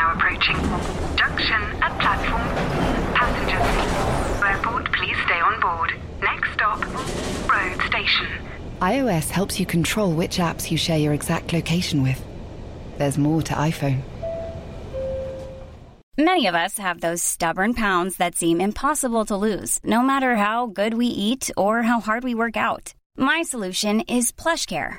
now approaching. Junction at platform. Passengers. Airport, please stay on board. Next stop, road station. iOS helps you control which apps you share your exact location with. There's more to iPhone. Many of us have those stubborn pounds that seem impossible to lose, no matter how good we eat or how hard we work out. My solution is PlushCare.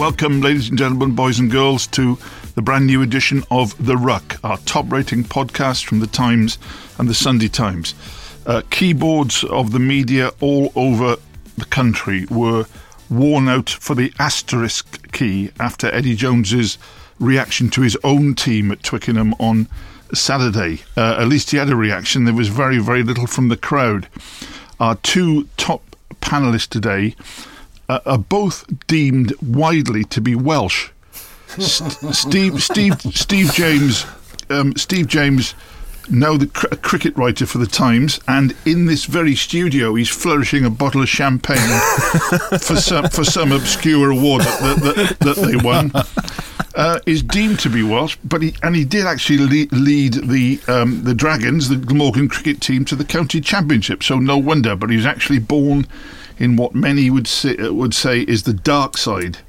Welcome, ladies and gentlemen, boys and girls, to the brand new edition of The Ruck, our top rating podcast from The Times and The Sunday Times. Uh, keyboards of the media all over the country were worn out for the asterisk key after Eddie Jones's reaction to his own team at Twickenham on Saturday. Uh, at least he had a reaction. There was very, very little from the crowd. Our two top panelists today uh, are both deemed widely to be Welsh. Steve, Steve, Steve James, um, Steve James, now the cr- cricket writer for the Times, and in this very studio, he's flourishing a bottle of champagne for some for some obscure award that, that, that, that they won. Uh, is deemed to be Welsh, but he and he did actually lead, lead the um, the Dragons, the Glamorgan cricket team, to the county championship. So no wonder. But he's actually born in what many would say, would say is the dark side.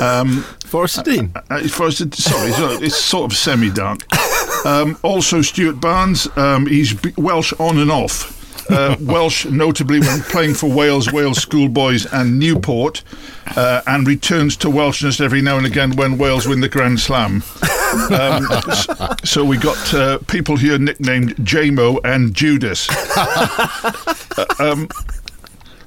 Um, Forest Dean. uh, Forest, sorry, it's, it's sort of semi-dark. Um, also, Stuart Barnes. Um, he's b- Welsh on and off. Uh, Welsh, notably when playing for Wales, Wales Schoolboys, and Newport, uh, and returns to Welshness every now and again when Wales win the Grand Slam. Um, so we got uh, people here nicknamed JMO and Judas. Uh, um,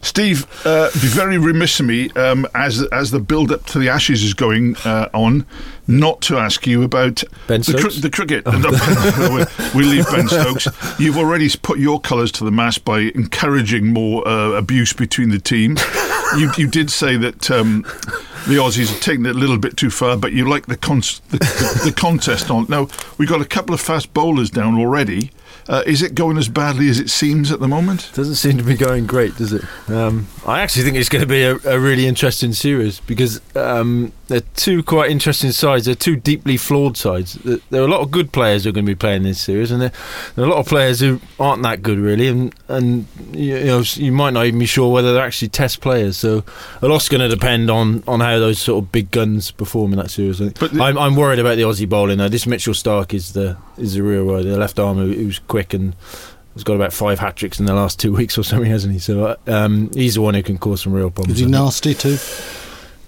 Steve, uh, be very remiss of me um, as as the build up to the Ashes is going uh, on, not to ask you about Ben the, Stokes? the cricket. No, we leave Ben Stokes. You've already put your colours to the mast by encouraging more uh, abuse between the teams. You, you did say that um, the Aussies have taken it a little bit too far, but you like the, con- the, the, the contest on. Now we've got a couple of fast bowlers down already. Uh, is it going as badly as it seems at the moment? Doesn't seem to be going great, does it? Um, I actually think it's going to be a, a really interesting series because um, they're two quite interesting sides. They're two deeply flawed sides. There there are a lot of good players who are going to be playing this series, and there, there are a lot of players who aren't that good really. And and you know you might not even be sure whether they're actually test players. So a lot's going to depend on, on how those sort of big guns perform in that series. I think. But the- I'm, I'm worried about the Aussie bowling. Now, this Mitchell Starc is the is the real world. The left arm who, who's quick and he has got about five hat tricks in the last two weeks or something, hasn't he? So uh, um, he's the one who can cause some real problems. Is he nasty too?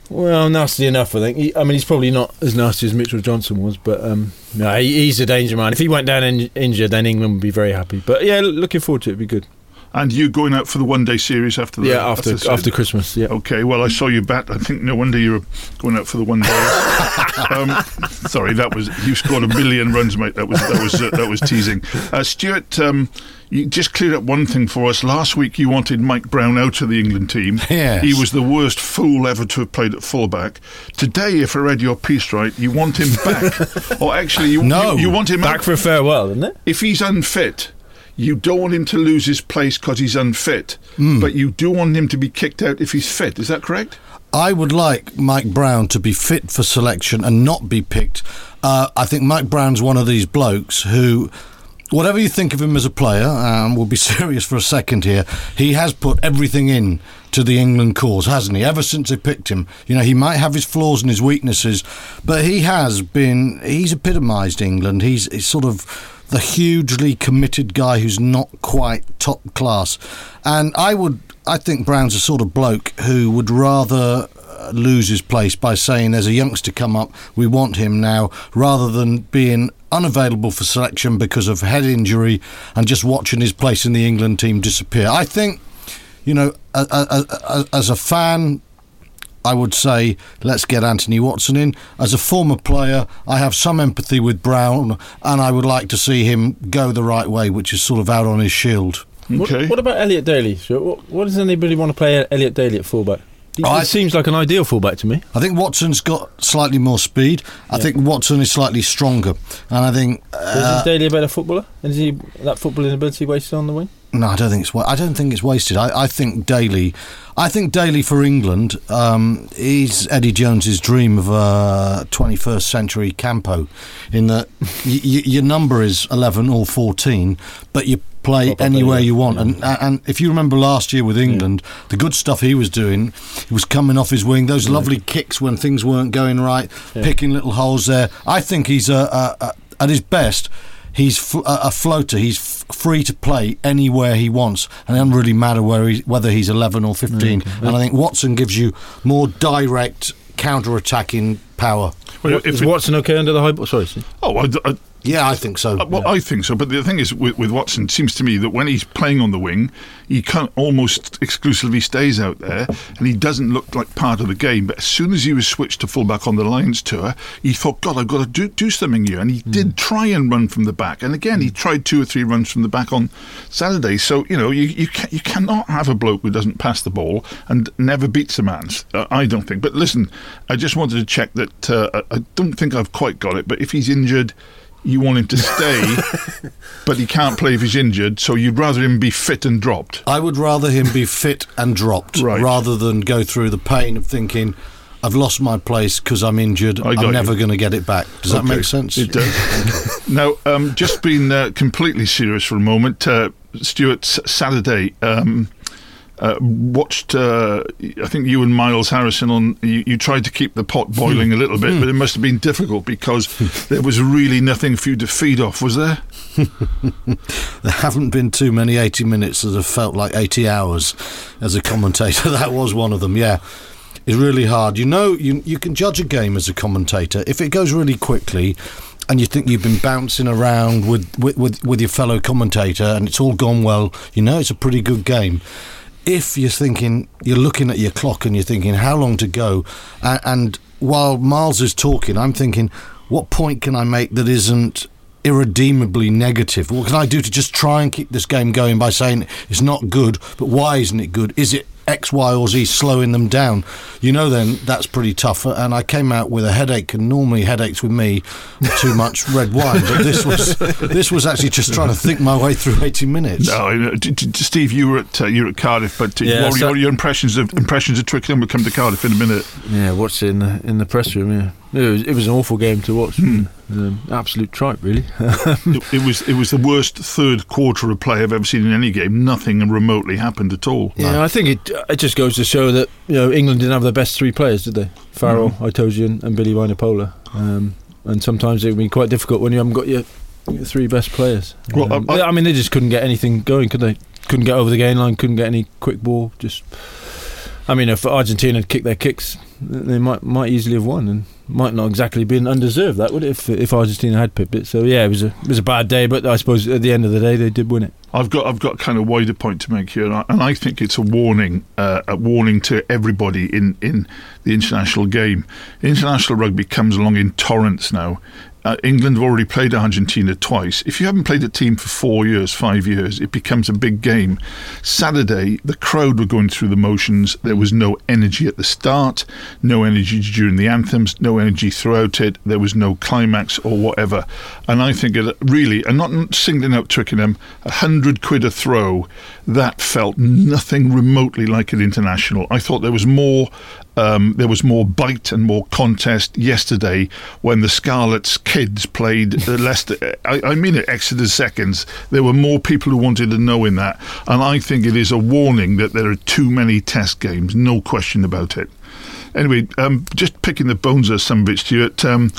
Well, nasty enough, I think. He, I mean, he's probably not as nasty as Mitchell Johnson was, but um, no, he, he's a danger man. If he went down in, injured, then England would be very happy. But yeah, looking forward to it. It'd be good. And you going out for the one day series after the yeah, after the after Christmas. Yeah. Okay, well, I saw you bat. I think no wonder you were going out for the one day. um, sorry, that was you scored a million runs, mate. That was that was uh, that was teasing. Uh, Stuart, um, you just cleared up one thing for us. Last week, you wanted Mike Brown out of the England team. Yes. he was the worst fool ever to have played at fullback. Today, if I read your piece right, you want him back, or actually, you, No. you, you want him Back out for a farewell, isn't it? if he's unfit, you don't want him to lose his place because he's unfit, Hmm. but you do want him to be kicked out if he's fit. Is that correct? I would like Mike Brown to be fit for selection and not be picked. Uh, I think Mike Brown's one of these blokes who, whatever you think of him as a player, um, we'll be serious for a second here, he has put everything in to the England cause, hasn't he? Ever since they picked him. You know, he might have his flaws and his weaknesses, but he has been, he's epitomised England. He's, he's sort of the hugely committed guy who's not quite top class. And I would, I think Brown's a sort of bloke who would rather uh, lose his place by saying there's a youngster come up, we want him now, rather than being unavailable for selection because of head injury and just watching his place in the England team disappear. I think, you know, as a fan, I would say let's get Anthony Watson in. As a former player, I have some empathy with Brown, and I would like to see him go the right way, which is sort of out on his shield. What, Okay. what about Elliot Daly? Stuart? What, what does anybody want to play Elliot Daly at fullback? He, I- seems like an ideal fullback to me. I think Watson's got slightly more speed. I think Watson is slightly stronger, and I think uh, is Daly a better footballer? And is he that footballing ability wasted on the wing? No, I don't think it's. I don't think it's wasted. I, I think Daly. I think Daly for England um, is Eddie Jones's dream of a 21st century campo, in that y- y- your number is 11 or 14, but you play anywhere you want. And and if you remember last year with England, the good stuff he was doing, he was coming off his wing. Those lovely kicks when things weren't going right, picking little holes there. I think he's a, a, a at his best. He's fl- a a floater. He's f- free to play anywhere he wants, and it doesn't really matter where he, whether he's 11 or 15. Mm-hmm. And I think Watson gives you more direct counter-attacking power. Well, What- if is it- Watson okay under the high ball? Sorry, Steve. oh, I, I, Yeah, I think so. Uh, Well, I think so, but the thing is, with, with Watson, it seems to me that when he's playing on the wing, he can almost exclusively stays out there, and he doesn't look like part of the game. But as soon as he was switched to fullback on the Lions tour, he thought, "God, I've got to do, do something here," and he did try and run from the back. And again, he tried two or three runs from the back on Saturday. So you know, you you, can, you cannot have a bloke who doesn't pass the ball and never beats a man. Uh, I don't think. But listen, I just wanted to check that. Uh, I don't think I've quite got it. But if he's injured you want him to stay, but he can't play if he's injured, so you'd rather him be fit and dropped. I would rather him be fit and dropped Right. rather than go through the pain of thinking, I've lost my place because I'm injured. I I'm never going to get it back. Does that make sense? It does. now, um, just being uh, completely serious for a moment, uh, Stuart, Saturday. Um, uh, watched, uh, I think you and Miles Harrison on. You, you tried to keep the pot boiling a little bit, but it must have been difficult because there was really nothing for you to feed off, was there? There haven't been too many 80 minutes that have felt like 80 hours as a commentator. that was one of them, yeah. It's really hard. You know, you, you can judge a game as a commentator. If it goes really quickly and you think you've been bouncing around with, with, with, with your fellow commentator and it's all gone well, you know it's a pretty good game. If you're thinking, you're looking at your clock and you're thinking, how long to go? And, and while Miles is talking, I'm thinking, what point can I make that isn't irredeemably negative. What can I do to just try and keep this game going by saying it's not good, but why isn't it good? Is it X, Y, or Z slowing them down? You know, then that's pretty tough. And I came out with a headache, and normally headaches with me are too much red wine, but this was this was actually just trying to think my way through 80 minutes. No, I know. D- d- Steve, you were at uh, you were at Cardiff, but uh, Yeah, what were so- your, your impressions of impressions of Twickenham? We'll come to Cardiff in a minute. Yeah, what's in the, in the press room? Yeah, it was, it was an awful game to watch. Um, absolute tripe, really. it, it was it was the worst third quarter of play I've ever seen in any game. Nothing remotely happened at all. Yeah, I think it it just goes to show that you know England didn't have their best three players, did they? Farrell, Itojian, and Billy Vunipola. Um, and sometimes it can be quite difficult when you haven't got your, your three best players. Well, Um, I- I- I mean, they just couldn't get anything going, could they? Couldn't get over the gain line, couldn't get any quick ball. Just, I mean, if Argentina had kicked their kicks, they might might easily have won, and might not exactly been undeserved. That would if if Argentina had pipped it. So yeah, it was a it was a bad day, but I suppose at the end of the day they did win it. I've got I've got kind of wider point to make here, and I, and I think it's a warning, uh, a warning to everybody in, in the international game. International rugby comes along in torrents now. Uh, England have already played Argentina twice. If you haven't played a team for four years, five years, it becomes a big game. Saturday, the crowd were going through the motions. There was no energy at the start, no energy during the anthems, no energy throughout it. There was no climax or whatever. And I think it really, and not singling out Twickenham, a hundred quid a throw, that felt nothing remotely like an international. I thought there was more. Um, there was more bite and more contest yesterday when the Scarlets kids played Leicester. I, I mean it, Exeter seconds. There were more people who wanted to know in that, and I think it is a warning that there are too many Test games. No question about it. Anyway, um, just picking the bones of some of it, Stuart. Um,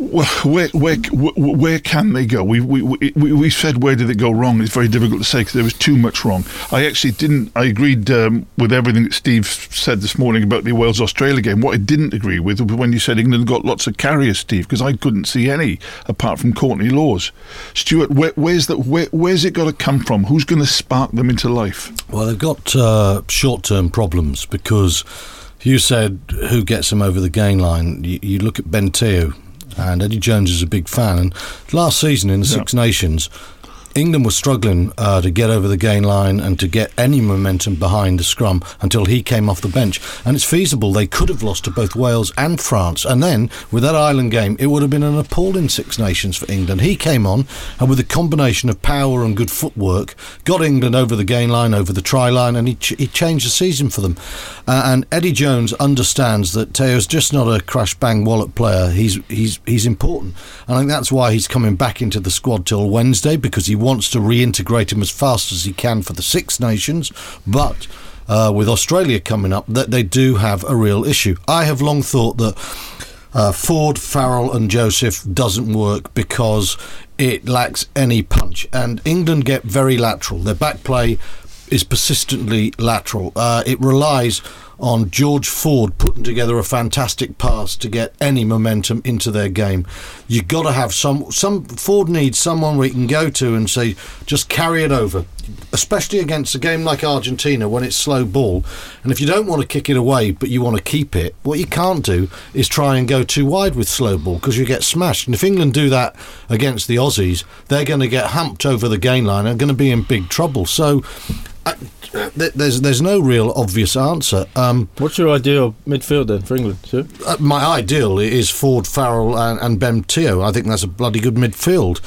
where, where, where can they go? We, we, we, we said where did it go wrong? It's very difficult to say because there was too much wrong. I actually didn't. I agreed um, with everything that Steve said this morning about the Wales Australia game. What I didn't agree with was when you said England got lots of carriers, Steve, because I couldn't see any apart from Courtney Lawes. Stuart, where, where's that? Where, where's it got to come from? Who's going to spark them into life? Well, they've got uh, short term problems because You said who gets him over the gain line. You, you look at Ben Te'o, and Eddie Jones is a big fan. And last season in the Six Nations, England was struggling uh, to get over the gain line and to get any momentum behind the scrum until he came off the bench. And it's feasible they could have lost to both Wales and France. And then with that Ireland game, it would have been an appalling Six Nations for England. He came on and with a combination of power and good footwork, got England over the gain line, over the try line, and he, ch- he changed the season for them. Uh, and Eddie Jones understands that Te'o's just not a crash bang wallet player. He's he's he's important. And I think that's why he's coming back into the squad till Wednesday because he wants to reintegrate him as fast as he can for the Six Nations. But uh, with Australia coming up, that they do have a real issue. I have long thought that uh, Ford, Farrell, and Joseph doesn't work because it lacks any punch, and England get very lateral. Their back play is persistently lateral. Uh, it relies on George Ford putting together a fantastic pass to get any momentum into their game. You've got to have some. Some Ford needs someone we can go to and say, just carry it over, especially against a game like Argentina when it's slow ball. And if you don't want to kick it away, but you want to keep it, what you can't do is try and go too wide with slow ball because you get smashed. And if England do that against the Aussies, they're going to get humped over the gain line and going to be in big trouble. So. Uh, th- there's there's no real obvious answer. Um, What's your ideal midfield then for England, sir? uh, my ideal is Ford, Farrell, and, and Ben Te'o. I think that's a bloody good midfield.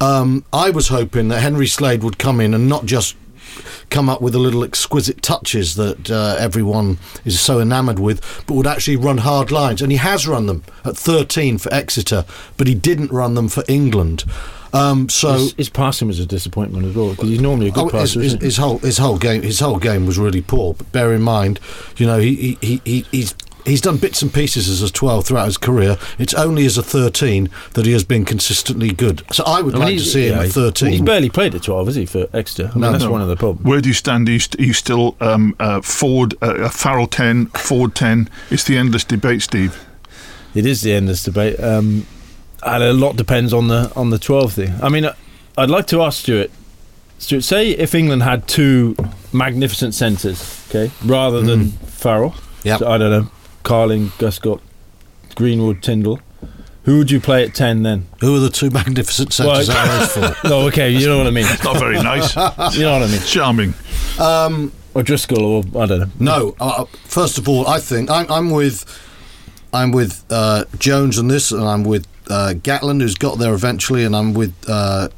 Um, I was hoping that Henry Slade would come in and not just come up with the little exquisite touches that uh, everyone is so enamoured with, but would actually run hard lines. And he has run them at 13 for Exeter, but he didn't run them for England. Um, so his, his passing was a disappointment as well because he's normally a good Oh, his, passer. his, isn't he? his whole his whole game his whole game was really poor. But bear in mind, you know, he, he, he he's he's done bits and pieces as a 12 throughout his career. It's only as a 13 that he has been consistently good. So I would I mean, like to he's- see him yeah, at He's barely played at 12, has he, for Exeter? I mean, No, that's no. one of the problems. Where do you stand? Are you, st- are you still um, uh, Ford, uh, Farrell 10, Ford 10? It's the endless debate, Steve. It is the endless debate, um, and a lot depends on the on the 12 thing. I mean, uh, I'd like to ask Stuart. Stuart, say if England had two magnificent centres, okay, rather than Farrell. Yep. So, I don't know, Carling, Guscott, Greenwood, Tindall. Who would you play at 10 then? Who are the two magnificent centres Well, that are for? No, okay, you know what I mean. Not very nice. You know what I mean. Charming. Or Driscoll, or I don't know. No, uh, first of all, I think I'm, I'm with I'm with uh, Jones on this, and I'm with uh, Gatland, who's got there eventually, and I'm with uh,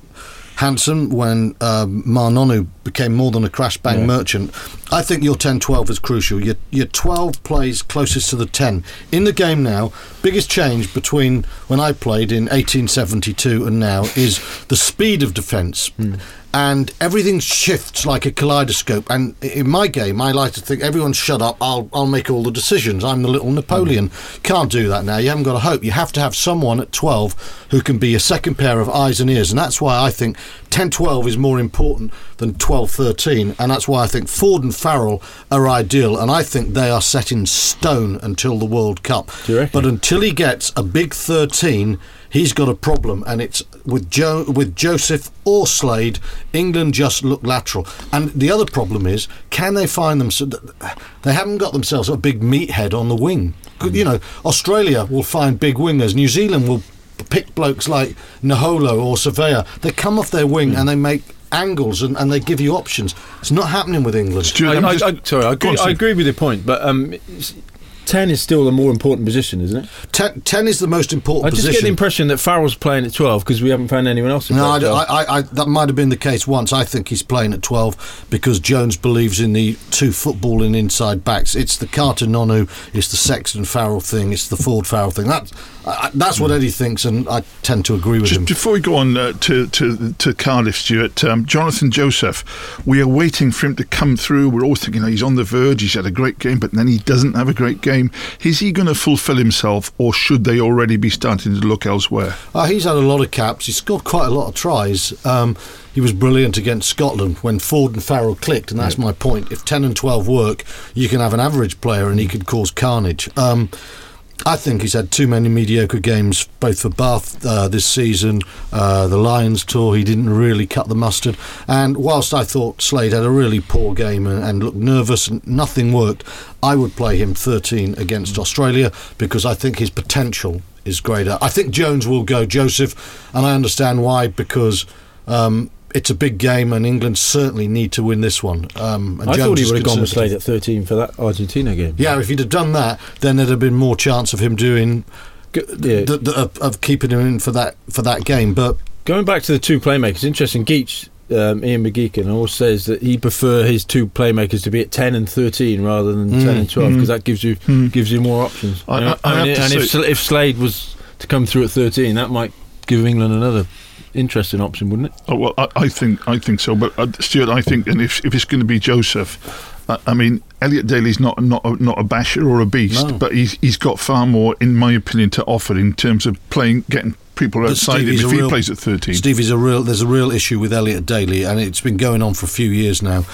Hansen when um, Ma'a Nonu became more than a crash bang Yeah. merchant. I think your 10-12 is crucial. Your your 12 plays closest to the 10 in the game now. Biggest change between when I played in 1872 and now is the speed of defence. Hmm. And everything shifts like a kaleidoscope. And in my game, I like to think everyone shut up. I'll I'll make all the decisions. I'm the little Napoleon. Hmm. Can't do that now. You haven't got a hope. You have to have someone at 12 who can be a second pair of eyes and ears. And that's why I think 10-12 is more important than 12-13. And that's why I think Ford and Farrell are ideal. And I think they are set in stone until the World Cup. Do you reckon? But until he gets a big 13, he's got a problem, and it's with Joe, with Joseph or Slade. England just look lateral, and the other problem is, can they find them? So they haven't got themselves a big meathead on the wing. You mm. know, Australia will find big wingers. New Zealand will pick blokes like Naholo or Savea. They come off their wing and they make angles and, and they give you options. It's not happening with England. Stuart, I, I, just- I, sorry, I agree, on, I agree with your point, but um, it's- 10 is still the more important position, isn't it? Ten, 10 is the most important I just position. get the impression that Farrell's playing at 12 because we haven't found anyone else. No, play I, I, I, that might have been the case once. I think he's playing at 12 because Jones believes in the two footballing inside backs. It's the Carter Nonu, it's the Sexton Farrell thing, it's the Ford Farrell thing. That, I, that's what Eddie thinks, and I tend to agree with Just him. before we go on uh, to, to to Cardiff, Stuart, um, Jonathan Joseph, we are waiting for him to come through. We're all thinking oh, he's on the verge. He's had a great game, but then he doesn't have a great game. Is he going to fulfil himself, or should they already be starting to look elsewhere? Uh, he's had a lot of caps. He's scored quite a lot of tries. Um, he was brilliant against Scotland when Ford and Farrell clicked, and that's my point. If 10 and 12 work, you can have an average player and he could cause carnage. Um, I think he's had too many mediocre games, both for Bath uh, this season, uh, the Lions tour. He didn't really cut the mustard. And whilst I thought Slade had a really poor game and, and looked nervous and nothing worked, I would play him 13 against Australia because I think his potential is greater. I think Jones will go Joseph, and I understand why because. Um, it's a big game, and England certainly need to win this one. Um, and I Jones thought he would have gone with conservative. Slade at 13 for that Argentina game. Yeah, if he'd have done that, then there'd have been more chance of him doing Go- yeah. th- th- of, of keeping him in for that for that game. But Going back to the two playmakers, interesting. Geach, um, Ian McGeechan, always says that he prefer his two playmakers to be at 10 and 13 rather than 10 and 12 because that gives you gives you more options. I- You know, I- I and have to and if, if Slade was to come through at 13, that might give England another interesting option, wouldn't it? Oh, well, I, I think I think so. But uh, Stuart, I think, and if if it's going to be Joseph, uh, I mean, Elliot Daly's not not a, not a basher or a beast, No. but he's he's got far more, in my opinion, to offer in terms of playing, getting people But outside him if a he real- plays at thirteen. Stevie's a real. There's a real issue with Elliot Daly, and it's been going on for a few years now.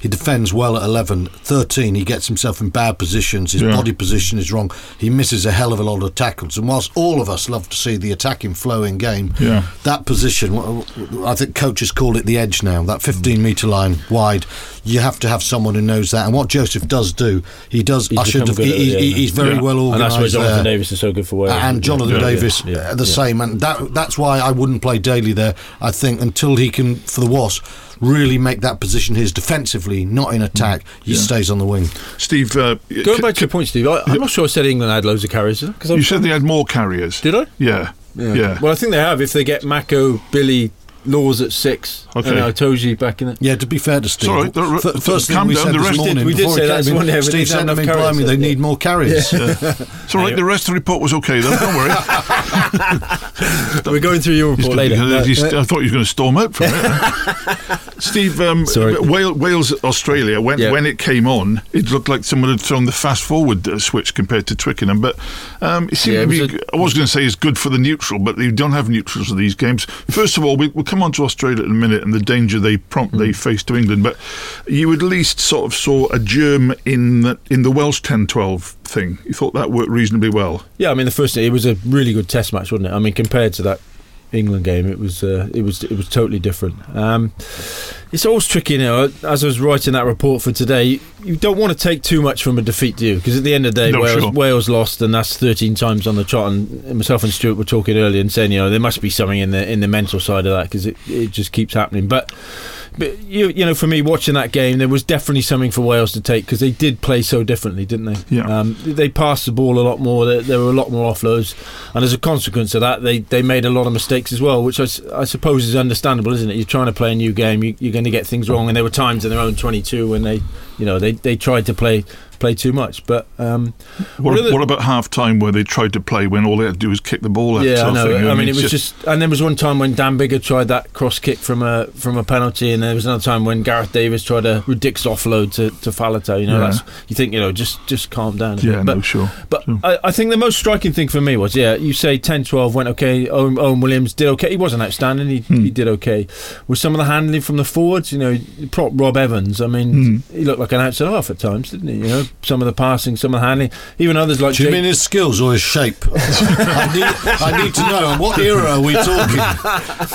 He defends well at 11. 13, he gets himself in bad positions. His Yeah. body position is wrong. He misses a hell of a lot of tackles. And whilst all of us love to see the attacking flowing game, Yeah. that position, I think coaches call it the edge now, that 15 metre line wide, you have to have someone who knows that. And what Joseph does do, he does He's usher. def- good at it, he- he- he's very Yeah. well And that's organised. why Jonathan there Davis is so good for Wales. and Jonathan Yeah. Davies Yeah. uh, the Yeah. same, and that that's why I wouldn't play Daly there. I think until he can for the Wasp really make that position his defensively, not in attack, he stays on the wing. Steve, uh, Going c- back to your point, Steve, I, I'm not sure I said England had loads of carriers. Because you said they had more carriers. Did I? Yeah, yeah. Well, I think they have. If they get Mako, Billy, Lawes at six, Okay. and you back in it. Yeah, to be fair to Steve, all right, don't- first thing calm we down, said the this rest- morning, We did before say he that came in, morning, we Steve didn't said have to me, enough blimey, they yeah. need more carriers. It's all right. The rest of the report was okay, though. Don't worry. We're going through your report later. He's- No, he's- I thought you were going to storm out from it. Steve, um, Wales, Wales, Australia. When Yeah. when it came on, it looked like someone had thrown the fast forward uh, switch compared to Twickenham. But um, it seemed Yeah, to be. was I was going to say it's good for the neutral, but you don't have neutrals in these games. First of all, we, we'll come on to Australia in a minute and the danger they prompt they Hmm. face to England. But you at least sort of saw a germ in the, in the Welsh 10-12 thing. You thought that worked reasonably well. Yeah, I mean the first it was a really good test match, wasn't it? I mean compared to that England game, it was uh, it was it was totally different. Um, it's always tricky, you know. As I was writing that report for today, you don't want to take too much from a defeat, do you? Because at the end of the day, No, Wales, sure. Wales lost, and that's 13 times on the trot. And myself and Stuart were talking earlier and saying, you know, there must be something in the in the mental side of that because it, it just keeps happening. But but you you know, for me watching that game, there was definitely something for Wales to take because they did play so differently, didn't they? Yeah. Um, they passed the ball a lot more. There, there were a lot more offloads, and as a consequence of that, they, they made a lot of mistakes as well, which I suppose is understandable, isn't it? You're trying to play a new game, you, you're going to get things wrong, and there were times in their own 22 when they, you know, they, they tried to play play too much. But um, What, what about half time where they tried to play when all they had to do was kick the ball out? yeah, I know. thing? I mean, it was just, and there was one time when Dan Biggar tried that cross kick from a from a penalty, and there was another time when Gareth Davies tried a ridiculous offload to to Faletau. You know, Yeah. that's you think you know just just calm down. Yeah, bit. but, no, sure. But Sure. I, I think the most striking thing for me was, yeah, you say 10 12 went okay. Owen, Owen Williams did okay. He wasn't outstanding. He, Hmm. he did okay. With some of the handling from the forwards, you know, prop Rob Evans. I mean, Hmm. he looked like an outside half at times, didn't he? You know, some of the passing, some of the handling. Even others like Do you Jake- mean his skills or his shape? I, need, I need to know. And What era are we talking?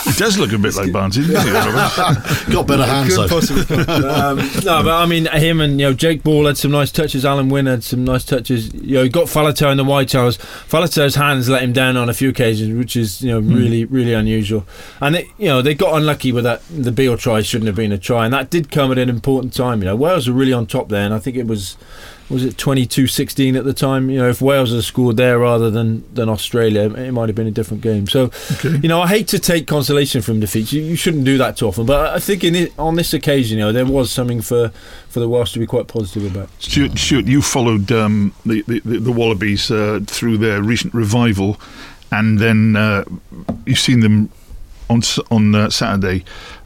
He does look a bit like Barnsley, doesn't he? Got better hands though. possibly um, no, but I mean, him and you know Jake Ball had some nice touches. Alun Wyn had some nice touches. You know, he got Faletau in the wide channels. Faletau's hands let him down on a few occasions, which is you know really really unusual. And it, you know they got unlucky with that. The Beale try shouldn't have been a try, and that did come at an important time. You know, Wales were really on top there, and I think it was was it 22-16 at the time. You know, if Wales had scored there rather than than Australia, it might have been a different game. So, you know, I hate to take consolation from defeats. You, you shouldn't do that too often. But I think in it, on this occasion, you know, there was something for for the Welsh to be quite positive about. Stuart, Stuart, you followed um, the, the, the Wallabies uh, through their recent revival, and then uh, you've seen them on on uh, Saturday.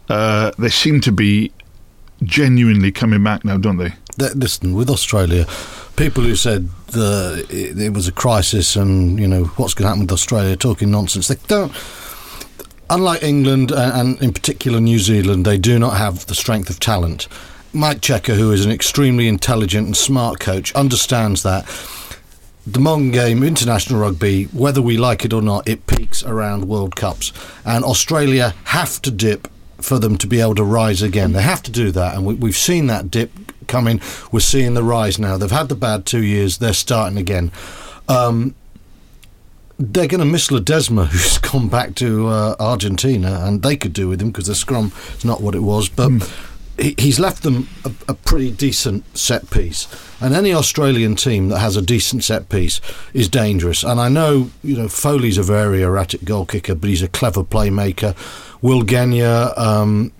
Uh, they seem to be genuinely coming back now, don't they? Th- Listen, with Australia, people who said the, it, it was a crisis and you know what's going to happen with Australia, talking nonsense. They don't. Unlike England and, in particular New Zealand, they do not have the strength of talent. Mike Cheika, who is an extremely intelligent and smart coach, understands that. the modern game, international rugby, whether we like it or not, it peaks around World Cups. And Australia have to dip for them to be able to rise again. They have to do that. And we, we've seen that dip coming. We're seeing the rise now. They've had the bad two years. They're starting again. Um, they're going to miss Ledesma, who's gone back to uh, Argentina, and they could do with him because the scrum is not what it was. But he, he's left them a, a pretty decent set piece. And any Australian team that has a decent set piece is dangerous. And I know, you know, Foley's a very erratic goal kicker, but he's a clever playmaker. Will Genia um,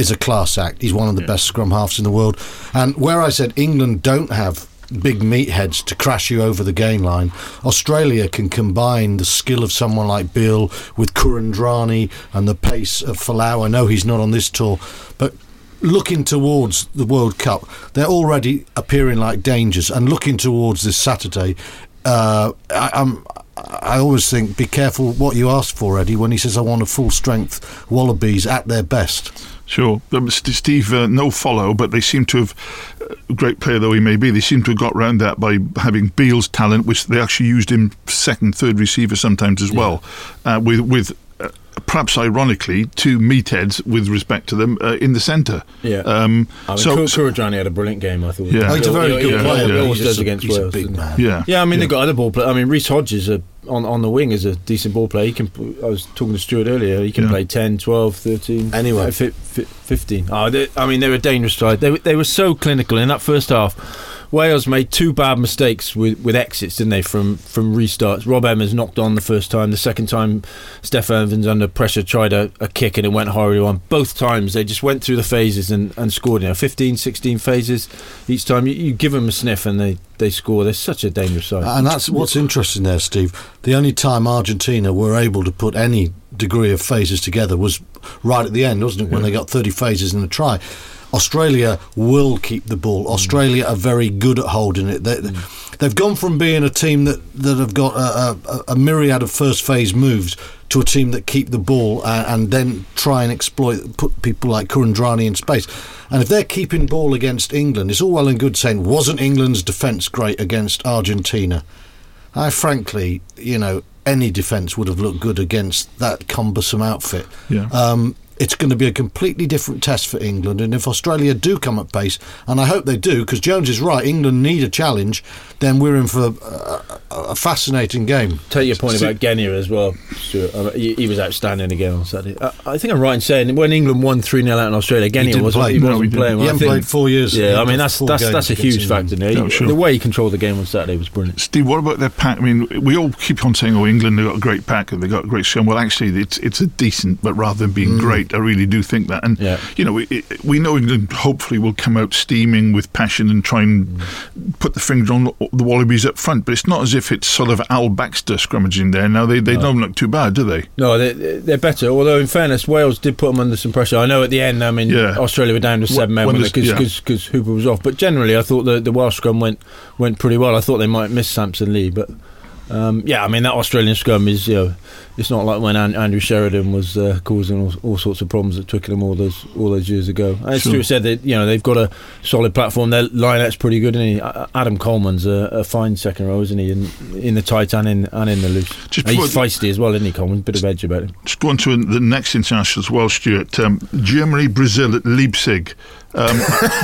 is a class act. He's one of the best scrum halves in the world. And where I said England don't have big meatheads to crash you over the gain line. Australia can combine the skill of someone like Bill with Kuridrani and the pace of Folau. I know he's not on this tour, but looking towards the World Cup, they're already appearing like dangers, and looking towards this Saturday, uh, I, I'm. I always think be careful what you ask for, Eddie. When he says I want a full strength Wallabies at their best, Sure. Um, Steve, uh, no follow, but they seem to have, uh, great player though he may be, they seem to have got round that by having Beale's talent, which they actually used him second, third receiver sometimes as well, uh, with with. Uh, Perhaps ironically, two meatheads with respect to them uh, in the centre. Yeah. Um, I mean, so, Kur- had a brilliant game, I thought. Yeah. Oh, he's a very good player. He but always he's does a- against he's a Wales. big man. yeah, Yeah, I mean yeah. they've got other ball players. I mean Reece Hodges a, on on the wing is a decent ball player. He can. I was talking to Stuart earlier. He can Yeah. play 10, 12, 13, Anyway. uh, fi- fi- 15. Oh, they, I mean they were a dangerous side. They they were so clinical in that first half. Wales made two bad mistakes with, with exits, didn't they? From from restarts. Rob Emmers knocked on the first time. The second time, Steff Evans under pressure tried a, a kick and it went horribly on. Both times they just went through the phases and, and scored. You know, 15, 16 phases each time. You, you give them a sniff and they, they score. They're such a dangerous side. And that's what's interesting there, Steve. The only time Argentina were able to put any degree of phases together was right at the end, wasn't it? When they got 30 phases in a try. Australia will keep the ball. Australia are very good at holding it. They, They've gone from being a team that, that have got a, a, a myriad of first phase moves to a team that keep the ball and, and then try and exploit, put people like Kuridrani in space. And if they're keeping ball against England, it's all well and good saying, wasn't England's defence great against Argentina? I frankly, you know, any defence would have looked good against that cumbersome outfit. Yeah. Um, it's going to be a completely different test for England. And if Australia do come at pace, and I hope they do, because Jones is right, England need a challenge, then we're in for a, a, a fascinating game. Take your point about Genia as well, Stuart. I mean, he, he was outstanding again on Saturday. I, I think I'm right in saying when England won 3 0 out in Australia, Genia didn't wasn't, play. he wasn't he didn't. playing. He I hadn't think- played four years. Yeah, I mean, that's that's that's a huge factor. You No, sure. The way he controlled the game on Saturday was brilliant. Steve, what about their pack? I mean, we all keep on saying, "Oh, England they've got a great pack and they've got a great scrum." Well, actually, it's it's a decent, but rather than being mm. great, I really do think that. And Yeah. you know, we, it, we know England hopefully will come out steaming with passion and try and put the finger on the Wallabies up front. But it's not as if it's sort of Al Baxter scrummaging there. Now they they don't look too bad, do they? No, they, they're better. Although, in fairness, Wales did put them under some pressure. I know at the end, I mean, Yeah. Australia were down to seven men when because yeah. Hooper was off. But generally, I thought the, the Welsh scrum went went pretty well. I thought they might miss Samson Lee, but um, yeah, I mean that Australian scrum is you know, it's not like when An- Andrew Sheridan was uh, causing all, all sorts of problems at Twickenham all those all those years ago. As Sure. Stuart said, that you know they've got a solid platform. Their lineup's pretty good, and he? Adam Coleman's a, a fine second row, isn't he? In, in the tight and in and in the loose. Just He's before- feisty as well, isn't he? Coleman, bit of edge about him. Just go on to the next international as well, Stuart. Um, Germany, Brazil at Leipzig. Um,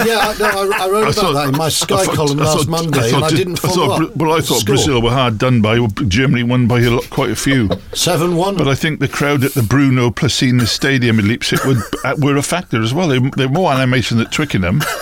yeah, I, no, I, I wrote I about thought- that in my Sky thought- column last thought- Monday, thought and I didn't I follow thought, up. Well, I thought Score. Brazil were hard done by. Germany won by a lot, quite a few. seven one. But I think the crowd at the Bruno Plache Stadium in Leipzig were, uh, were a factor as well. They, they're more animation at Twickenham.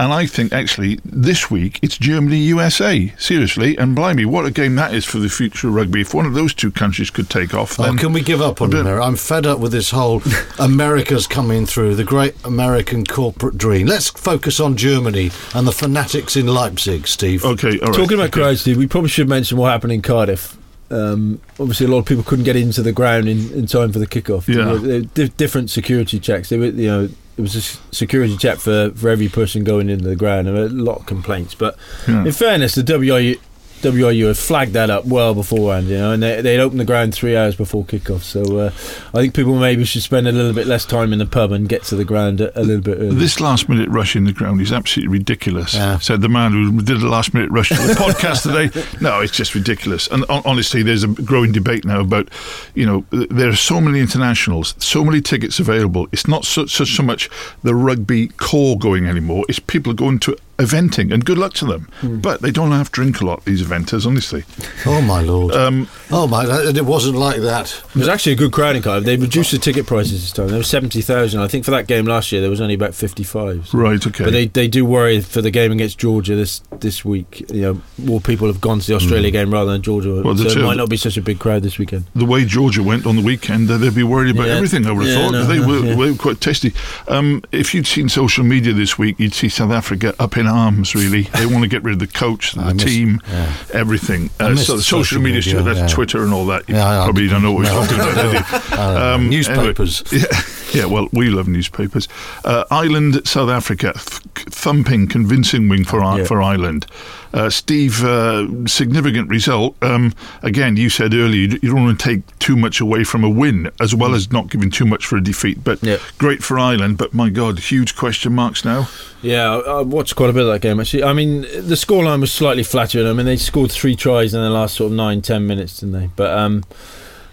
And I think actually this week it's Germany USA. Seriously, and blimey, what a game that is for the future of rugby. If one of those two countries could take off, Oh, can we give up on America? I'm fed up with this whole America's coming through, the great American corporate dream. Let's focus on Germany and the fanatics in Leipzig, Steve. Okay, all right. Talking about okay. crowds, Steve, we probably should mention what happened in Cardiff. Um, obviously, a lot of people couldn't get into the ground in, in time for the kickoff. Yeah. There were- there were different security checks. They were, you know, it was a security check for, for every person going into the ground. Were a lot of complaints, but Yeah. in fairness, the WRU, WRU had flagged that up well beforehand, you know, and they, they'd opened the ground three hours before kickoff. So uh, I think people maybe should spend a little bit less time in the pub and get to the ground a, a little bit early. This last minute rush in the ground is absolutely ridiculous. Yeah. Said the man who did the last minute rush to the podcast today. No, it's just ridiculous. And hon- honestly, there's a growing debate now about, you know, th- there are so many internationals, so many tickets available. It's not so, so, so much the rugby core going anymore. It's people going to eventing, and good luck to them. Hmm. But they don't have to drink a lot. These eventers, honestly. Oh my lord! Um, oh my! It wasn't like that. It was actually a good crowd in Cardiff. They reduced the ticket prices this time. There were seventy thousand. I think for that game last year there was only about fifty-five. right. Okay. But they, they do worry for the game against Georgia this this week. You know, more people have gone to the Australia game rather than Georgia. Well, so it might not be such a big crowd this weekend. the way Georgia went on the weekend, uh, they'd be worried about Yeah. everything. I would have Yeah, thought no, they no, were, yeah. were quite tasty. Um, if you'd seen social media this week, you'd see South Africa up in arms. Really, they want to get rid of the coach, the I miss- team, yeah. everything. Uh, so the social, media, media, that's yeah. Twitter and all that. You Yeah, I- probably don't know what we're no. talking about. do you? I don't know. Um, Newspapers. anyway, yeah, yeah, well, we love newspapers. Uh, Ireland, South Africa, th- thumping, convincing win for I Yeah. for Ireland. Uh, Steve, uh, significant result. Um, again, you said earlier you you don't want to take too much away from a win, as well as not giving too much for a defeat. But Yeah. great for Ireland. But my God, huge question marks now. Yeah, I I watched quite a bit of that game actually. I mean, the scoreline was slightly flattering. I mean, they scored three tries in the last sort of nine, ten minutes, didn't they? But um,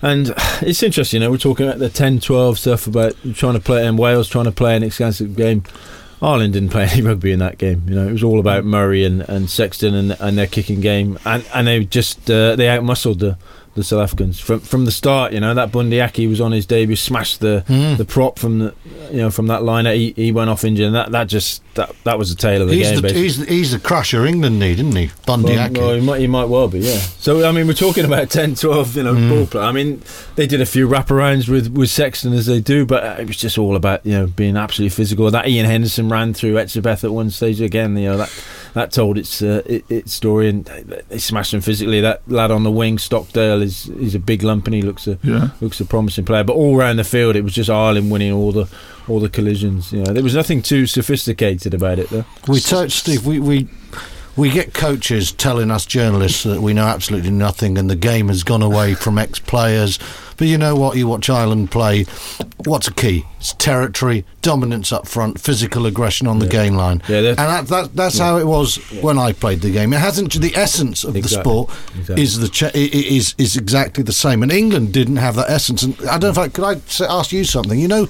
and it's interesting. You know, we're talking about the 10-12 stuff about trying to play in Wales, trying to play an expansive game. Ireland didn't play any rugby in that game. You know, it was all about Murray and, and Sexton and, and their kicking game, and and they just uh, they outmuscled the. The South Africans from from the start, you know that Bundee Aki was on his debut, smashed the Hmm. the prop from the you know from that liner. He, he went off injured, and that, that just that that was the tale of the He's game. the, he's, the, he's the crusher England need, isn't he? Bundee Well, well, he might, he might well be, yeah. So, I mean, we're talking about 10, 12, you know, Mm. ball play. I mean, they did a few wraparounds with, with Sexton as they do, but it was just all about, you know, being absolutely physical. That Iain Henderson ran through Etzebeth at one stage again, you know, that that told its uh, it, its story, and they- they smashed him physically. That lad on the wing, Stockdale, is he's a big lump and he looks a Yeah. looks a promising player. But all around the field, it was just Ireland winning all the all the collisions. You know, there was nothing too sophisticated about it, though. We touched Steve. We, we we get coaches telling us journalists that we know absolutely nothing, and the game has gone away from ex players. But you know what? You watch Ireland play. What's a key? It's territory, dominance up front, physical aggression on the game line. Yeah, and that, that, that's how it was when I played the game. It hasn't. The essence of the sport Exactly. is the ch- i- i- is is exactly the same. And England didn't have that essence. And I don't know if I could I ask you something. You know,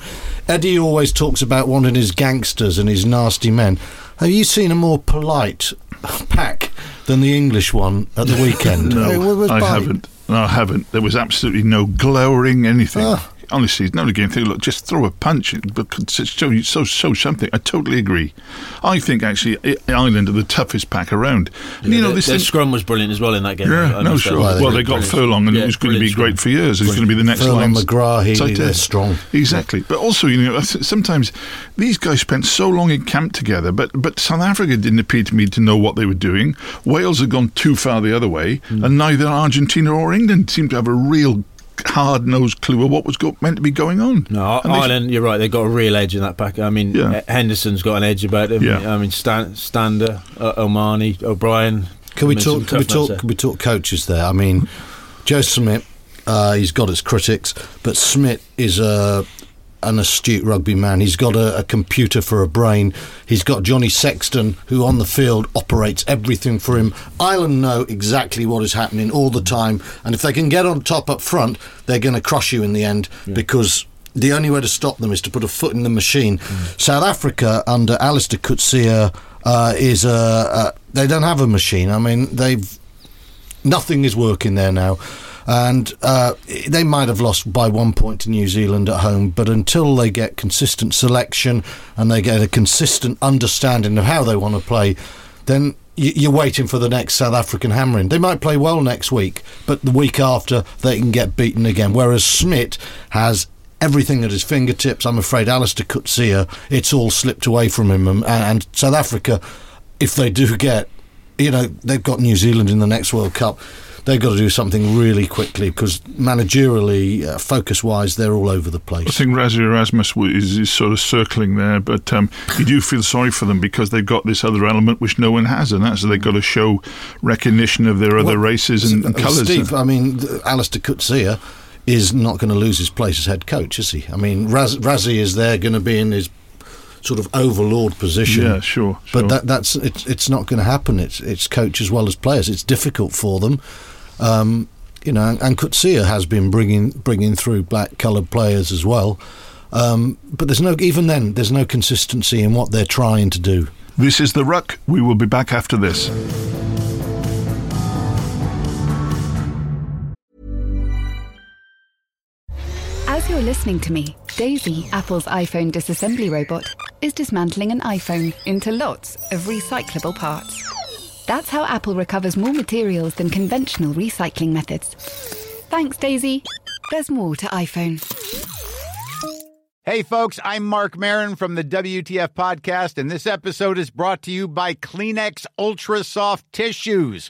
Eddie always talks about wanting his gangsters and his nasty men. Have you seen a more polite pack than the English one at the weekend? It No, was I haven't. No, I haven't. There was absolutely no glowering anything. Ah. Honestly, it's not a game thing. Look, just throw a punch, but show you so show something. I totally agree. I think actually Ireland are the toughest pack around. And you know their, this their thing. scrum was brilliant as well in that game. Yeah, I no, sure. Well, Well, they got brilliant. Furlong, and Yeah, it was going to be brilliant great for years. It's going to be the next Furlong. McGrath, they're end. strong. Exactly, but also you know sometimes these guys spent so long in camp together, but but South Africa didn't appear to me to know what they were doing. Wales had gone too far the other way, Hmm. and neither Argentina or England seemed to have a real hard nosed clue of what was go- meant to be going on. No, And they- Ireland, you're right. They've got a real edge in that pack. I mean, Yeah. Henderson's got an edge about him. Yeah. I mean, Stan, Stander, uh, O'Mahony, O'Brien. Can we I mean, some talk? Can we talk? nuts Can we talk coaches there? I mean, Joe Schmidt, uh, he's got his critics, but Schmidt is a an astute rugby man. He's got a, a computer for a brain. He's got Johnny Sexton, who on the field operates everything for him. Ireland know exactly what is happening all the time, and if they can get on top up front, they're going to crush you in the end because. The only way to stop them is to put a foot in the machine. South Africa under Allister Coetzee uh, is a, a they don't have a machine. I mean they've nothing is working there now. And uh, they might have lost by one point to New Zealand at home, but until they get consistent selection and they get a consistent understanding of how they want to play, then you're waiting for the next South African hammering. They might play well next week, but the week after they can get beaten again. Whereas Schmidt has everything at his fingertips. I'm afraid Allister Coetzee, it's all slipped away from him. And, and South Africa, if they do get, you know, they've got New Zealand in the next World Cup. They've got to do something really quickly because managerially, uh, focus wise, they're all over the place. I think Rassie Erasmus is, is sort of circling there, but um, you do feel sorry for them because they've got this other element which no one has, and that's they've got to show recognition of their other Well, races and, and Uh, colours. Steve, I mean, Allister Coetzee is not going to lose his place as head coach, is he? I mean, Raz- Rassie is there going to be in his sort of overlord position. Yeah, sure, sure. But that, that's it's it's not going to happen. It's it's coach as well as players. It's difficult for them. Um, you know, and, and Coetzee has been bringing bringing through black coloured players as well. Um, but there's no even then there's no consistency in what they're trying to do. This is The Ruck. We will be back after this. As you're listening to me, Daisy, Apple's iPhone disassembly robot, is dismantling an iPhone into lots of recyclable parts. That's how Apple recovers more materials than conventional recycling methods. Thanks, Daisy. There's more to iPhone. Hey, folks, I'm Marc Maron from the WTF Podcast, and this episode is brought to you by Kleenex Ultra Soft Tissues,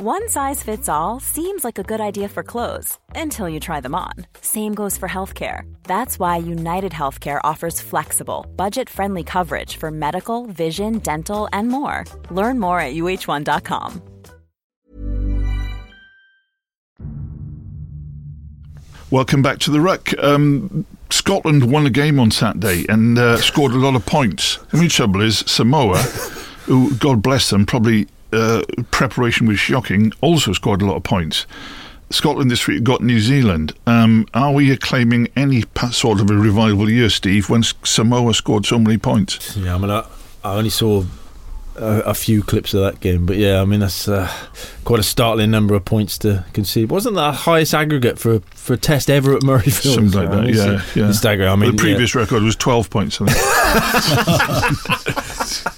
One size fits all seems like a good idea for clothes until you try them on. Same goes for healthcare. That's why United Healthcare offers flexible, budget friendly coverage for medical, vision, dental, and more. Learn more at uh1.com. Welcome back to The Ruck. Um, Scotland won a game on Saturday and uh, scored a lot of points. The only trouble is Samoa, who, God bless them, probably uh, preparation was shocking, also scored a lot of points. Scotland this week got New Zealand. Um, are we claiming any sort of a revival year, Steve, when Samoa scored so many points? Yeah, I mean, I, I only saw a, a few clips of that game, but yeah, I mean that's uh, quite a startling number of points to concede. Wasn't that the highest aggregate for for a test ever at Murrayfield? Something like that, yeah. it's, yeah. Staggering. I mean, the previous record was 12 points, I think.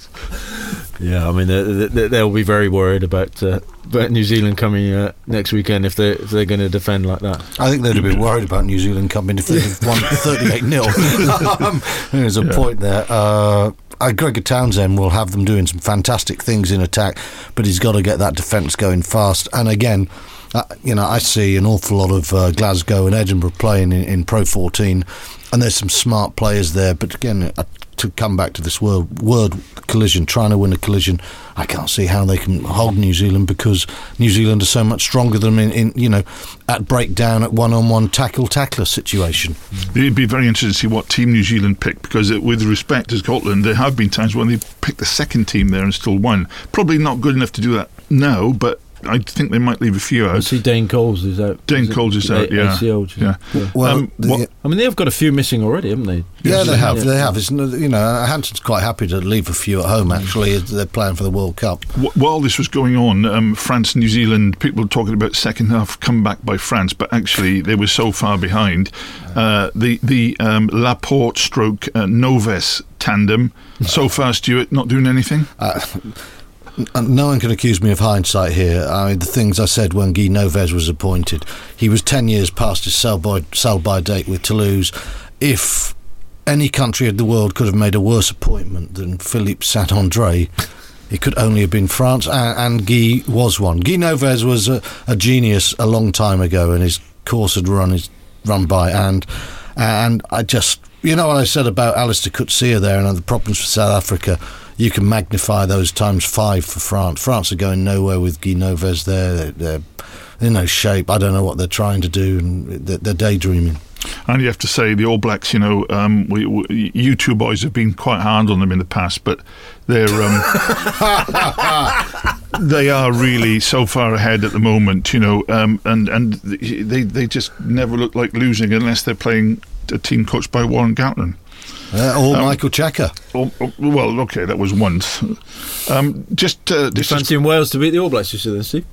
yeah, yeah, I mean, they, they, they'll be very worried about uh, about New Zealand coming uh, next weekend if they if they're going to defend like that. I think they'd have been worried about New Zealand coming if they'd have won 38 0. um, There's a point there. Uh, uh, Gregor Townsend will have them doing some fantastic things in attack, but he's got to get that defence going fast. And again, uh, you know, I see an awful lot of uh, Glasgow and Edinburgh playing in, in Pro 14, and there's some smart players there. But again, uh, to come back to this word, word collision, trying to win a collision, I can't see how they can hold New Zealand because New Zealand are so much stronger than in, in you know, at breakdown, at one-on-one tackle tackler situation. It'd be very interesting to see what team New Zealand pick because, it, with respect to Scotland, there have been times when they picked the second team there and still won. Probably not good enough to do that now, but I think they might leave a few out. I see Dane Coles is out. Dane Is it Coles is A- out, yeah. ACL, which is- Yeah. Well, Um, the- what- I mean, they've got a few missing already, haven't they? Yeah, they have. Yeah. They have. It's, you know, Hansen's quite happy to leave a few at home. Actually, they're playing for the World Cup. Wh- While this was going on, um, France, New Zealand, people were talking about second half comeback by France, but actually they were so far behind. Uh, the the um, Laporte stroke uh, Noves tandem, so far, Stuart, not doing anything? And no one can accuse me of hindsight here. I mean, the things I said when Guy Noves was appointed, he was 10 years past his sell by, sell by date with Toulouse. If any country in the world could have made a worse appointment than Philippe Saint Andre, it could only have been France, and, and Guy was one. Guy Noves was a, a genius a long time ago, and his course had run, run by. And, and I just, you know what I said about Allister Coetzee there and the problems for South Africa? You can magnify those times five for France. France are going nowhere with Guy Noves there. They're, they're in no shape. I don't know what they're trying to do, and they're, they're daydreaming. And you have to say the All Blacks, you know, um, we, we, you two boys have been quite hard on them in the past, but they're um, they are really so far ahead at the moment, you know, um, and and they they just never look like losing unless they're playing a team coached by Warren Gatland. Uh, or um, Michael Cheika. Or, or, well, okay, that was once. Um, just uh, this fancying Wales to beat the All Blacks, you see, then, Steve?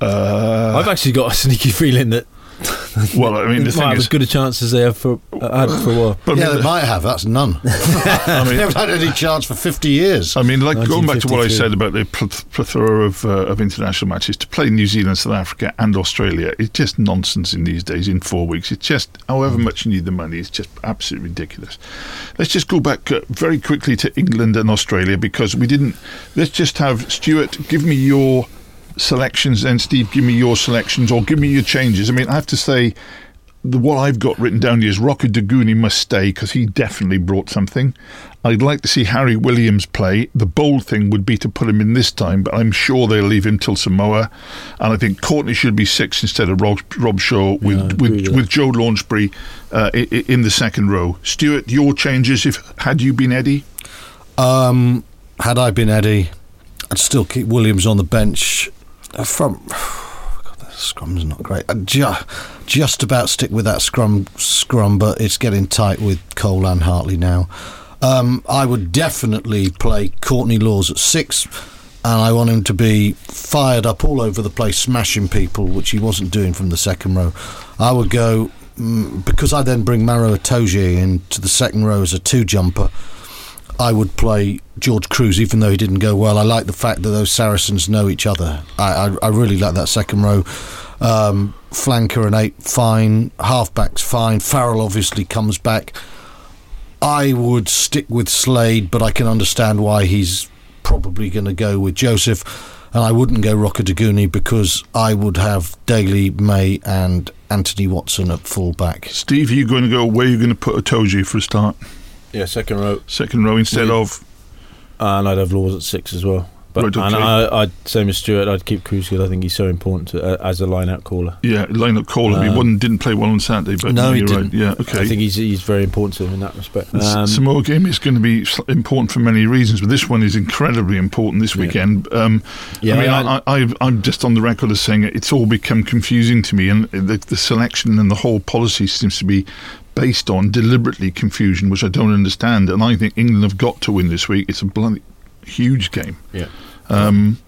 Uh, I've actually got a sneaky feeling that Well, I mean, the They might thing have is, as good a chance as they have for uh, had for a while. but I yeah, mean, they might have. That's none. I they haven't had any chance for 50 years. I mean, like going back to what I said about the plethora of, uh, of international matches, to play New Zealand, South Africa, and Australia, it's just nonsense in these days. In four weeks, it's just however much you need the money, it's just absolutely ridiculous. Let's just go back uh, very quickly to England and Australia because we didn't. Let's just have Stuart give me your selections, and Steve give me your selections, or give me your changes. I mean, I have to say the what I've got written down here is Rokoduguni must stay because he definitely brought something. I'd like to see Harry Williams play. The bold thing would be to put him in this time, but I'm sure they'll leave him till Samoa. And I think Courtney should be six instead of Rob, Robshaw with I agree with, with Joe Launchbury uh, i- i- in the second row. Stuart, your changes if had you been Eddie? Um, had I been Eddie, I'd still keep Williams on the bench. Uh, From God, the scrum's not great. I'd ju- just about stick with that scrum, scrum, but it's getting tight with Cole and Hartley now. Um, I would definitely play Courtney Lawes at six, and I want him to be fired up all over the place, smashing people, which he wasn't doing from the second row. I would go mm, because I then bring Maro Itoje into the second row as a two jumper. I would play George Kruis, even though he didn't go well. I like the fact that those Saracens know each other. I, I, I really like that second row. Um, flanker and eight, fine. Halfback's fine. Farrell obviously comes back. I would stick with Slade, but I can understand why he's probably going to go with Joseph. And I wouldn't go Rokoduguni because I would have Daly, May, and Anthony Watson at fullback. Steve, are you going to go where are you going to put Itoje for a start? Yeah, second row, Second row instead Yeah. of and I'd have Lawes at six as well. But Right, and okay. I, I'd same as Stuart. I'd keep Kruis because I think he's so important to, uh, as a line-out caller. yeah lineup caller. he Um, wasn't, didn't play well on Saturday, but No, he didn't. right. Yeah, okay. I think he's he's very important to him in that respect. Um, Samoa game is going to be important for many reasons, but this one is incredibly important this Yeah. weekend. Um, Yeah, I mean, I- I, I, I'm just on the record as saying it's all become confusing to me, and the, the selection and the whole policy seems to be based on deliberately confusion, which I don't understand. And I think England have got to win this week. It's a bloody huge game. yeah. Um,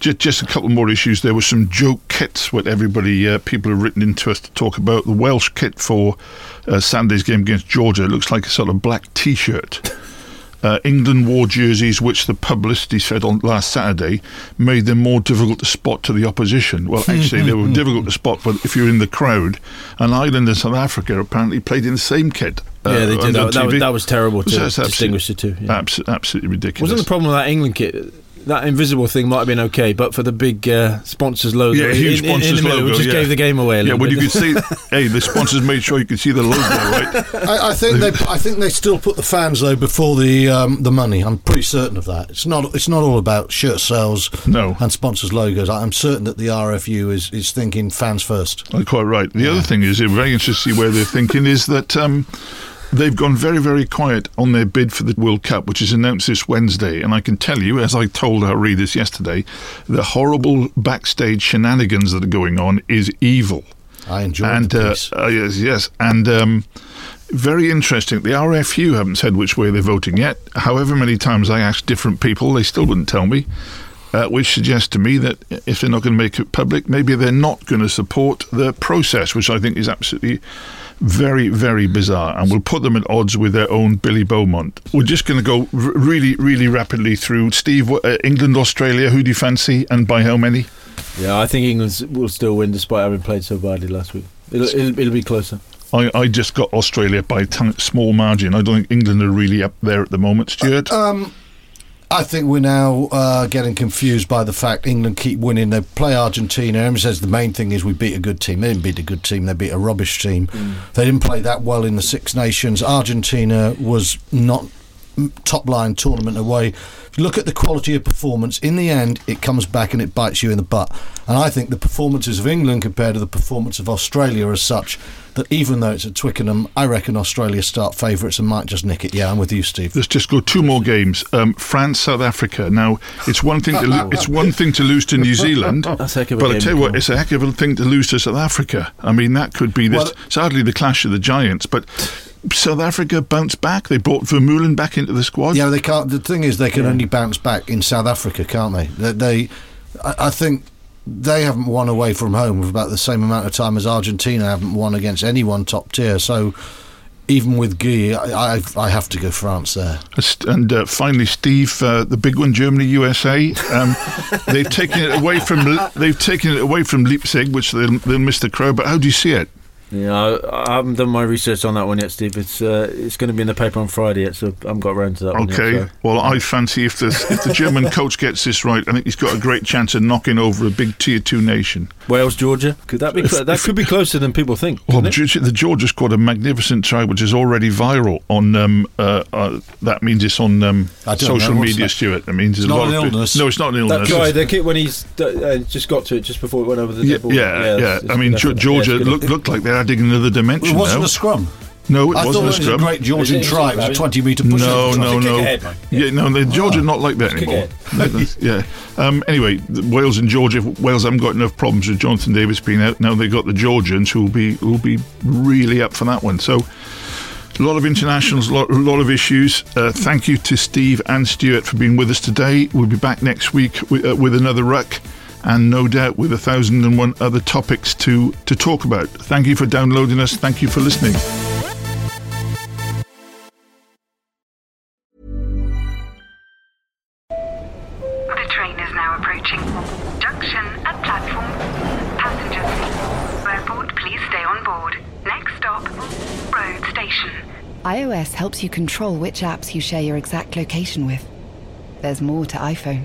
just, just a couple more issues. There were some joke kits, what everybody, uh, people have written into us to talk about. The Welsh kit for uh, Sunday's game against Georgia looks like a sort of black T-shirt. Uh, England wore jerseys, which the publicity said on last Saturday made them more difficult to spot to the opposition. Well, actually, they were difficult to spot but if you're in the crowd. And Ireland and South Africa apparently played in the same kit. uh, yeah, they did. That, that, was, that was terrible to distinguish the two. Yeah. Abs- absolutely ridiculous. Wasn't the problem with that England kit? That invisible thing might have been okay, but for the big uh, sponsors logo, Yeah, huge in, in- in sponsors the middle, logo, it just yeah. gave the game away. A Yeah, when well, you could see. hey, the sponsors made sure you could see the logo, right? I, I think they. I think they still put the fans though before the um, the money. I'm pretty certain of that. It's not. It's not all about shirt sales. No. And sponsors logos. I'm certain that the RFU is is thinking fans first. Oh, quite right. The other thing is, very interesting where they're thinking is that um, they've gone very, very quiet on their bid for the World Cup, which is announced this Wednesday. And I can tell you, as I told our readers yesterday, the horrible backstage shenanigans that are going on is evil. I enjoy and uh, uh, yes, yes, and um, very interesting. The RFU haven't said which way they're voting yet. However many times I asked different people, they still wouldn't tell me. Uh, which suggests to me that if they're not going to make it public, maybe they're not going to support the process, which I think is absolutely very, very bizarre, and will put them at odds with their own Billy Beaumont. We're just going to go r- really, really rapidly through. Steve, uh, England, Australia, who do you fancy, and by how many? Yeah, I think England will still win despite having played so badly last week. It'll, it'll, it'll be closer. I, I just got Australia by a ton- small margin. I don't think England are really up there at the moment, Stuart. Um, I think we're now uh, getting confused by the fact England keep winning. They play Argentina. Everyone says the main thing is we beat a good team. They didn't beat a good team. They beat a rubbish team. They didn't play that well in the Six Nations. Argentina was not mm, top line tournament away. If you look at the quality of performance, in the end, it comes back and it bites you in the butt. And I think the performances of England compared to the performance of Australia are such that even though it's at Twickenham, I reckon Australia start favourites and might just nick it. Yeah, I'm with you, Steve. Let's just go two more games. Um, France, South Africa. Now, it's one thing to lo- it's one thing to lose to New Zealand, That's a heck of a but I game, tell you what, it's a heck of a thing to lose to South Africa. I mean, that could be this. Well- sadly, the clash of the giants, but. South Africa bounced back. They brought Vermeulen back into the squad. Yeah, they can't. The thing is, they can only bounce back in South Africa, can't they? They, they I, I think they haven't won away from home for about the same amount of time as Argentina haven't won against anyone top tier. So even with Guy, I, I, I have to go France there. And uh, finally, Steve, uh, the big one, Germany, USA. Um, they've taken it away from they've taken it away from Leipzig, which they'll, they'll miss the crow. But how do you see it? Yeah, I, I haven't done my research on that one yet, Steve. It's uh, it's going to be in the paper on Friday yet, so I haven't got around to that. Okay. Yet, so. Well, I fancy if the if the German coach gets this right, I think he's got a great chance of knocking over a big tier two nation. Wales, Georgia, could that be? that could be closer than people think. Well, the, the Georgia squad a magnificent try, which is already viral on. Um, uh, uh, that means it's on um, social media, Stuart. That means it's a not lot an of illness. No, it's not an illness. That guy, the kid, when he's uh, just got to it just before it went over the yeah, double. yeah, yeah. yeah it's, it's I mean, Georgia yeah, looked, looked like they're adding another dimension. It wasn't now. a scrum. No, it I wasn't thought a it was scrum. a great Georgian It is, try. It was a 20 metre push. No, no, no. ahead, mate. yeah, no, the Georgia not like that Kick anymore. yeah. Um, anyway, Wales and Georgia. Wales haven't got enough problems with Jonathan Davies being out. Now they've got the Georgians who will be who will be really up for that one. So. A lot of internationals, a lot, a lot of issues. Uh, thank you to Steve and Stuart for being with us today. We'll be back next week with, uh, with another ruck and no doubt with a thousand and one other topics to, to talk about. Thank you for downloading us. Thank you for listening. The train is now approaching. Junction at platform. Passengers. Airport, please stay on board. Next stop, road station. iOS helps you control which apps you share your exact location with. There's more to iPhone.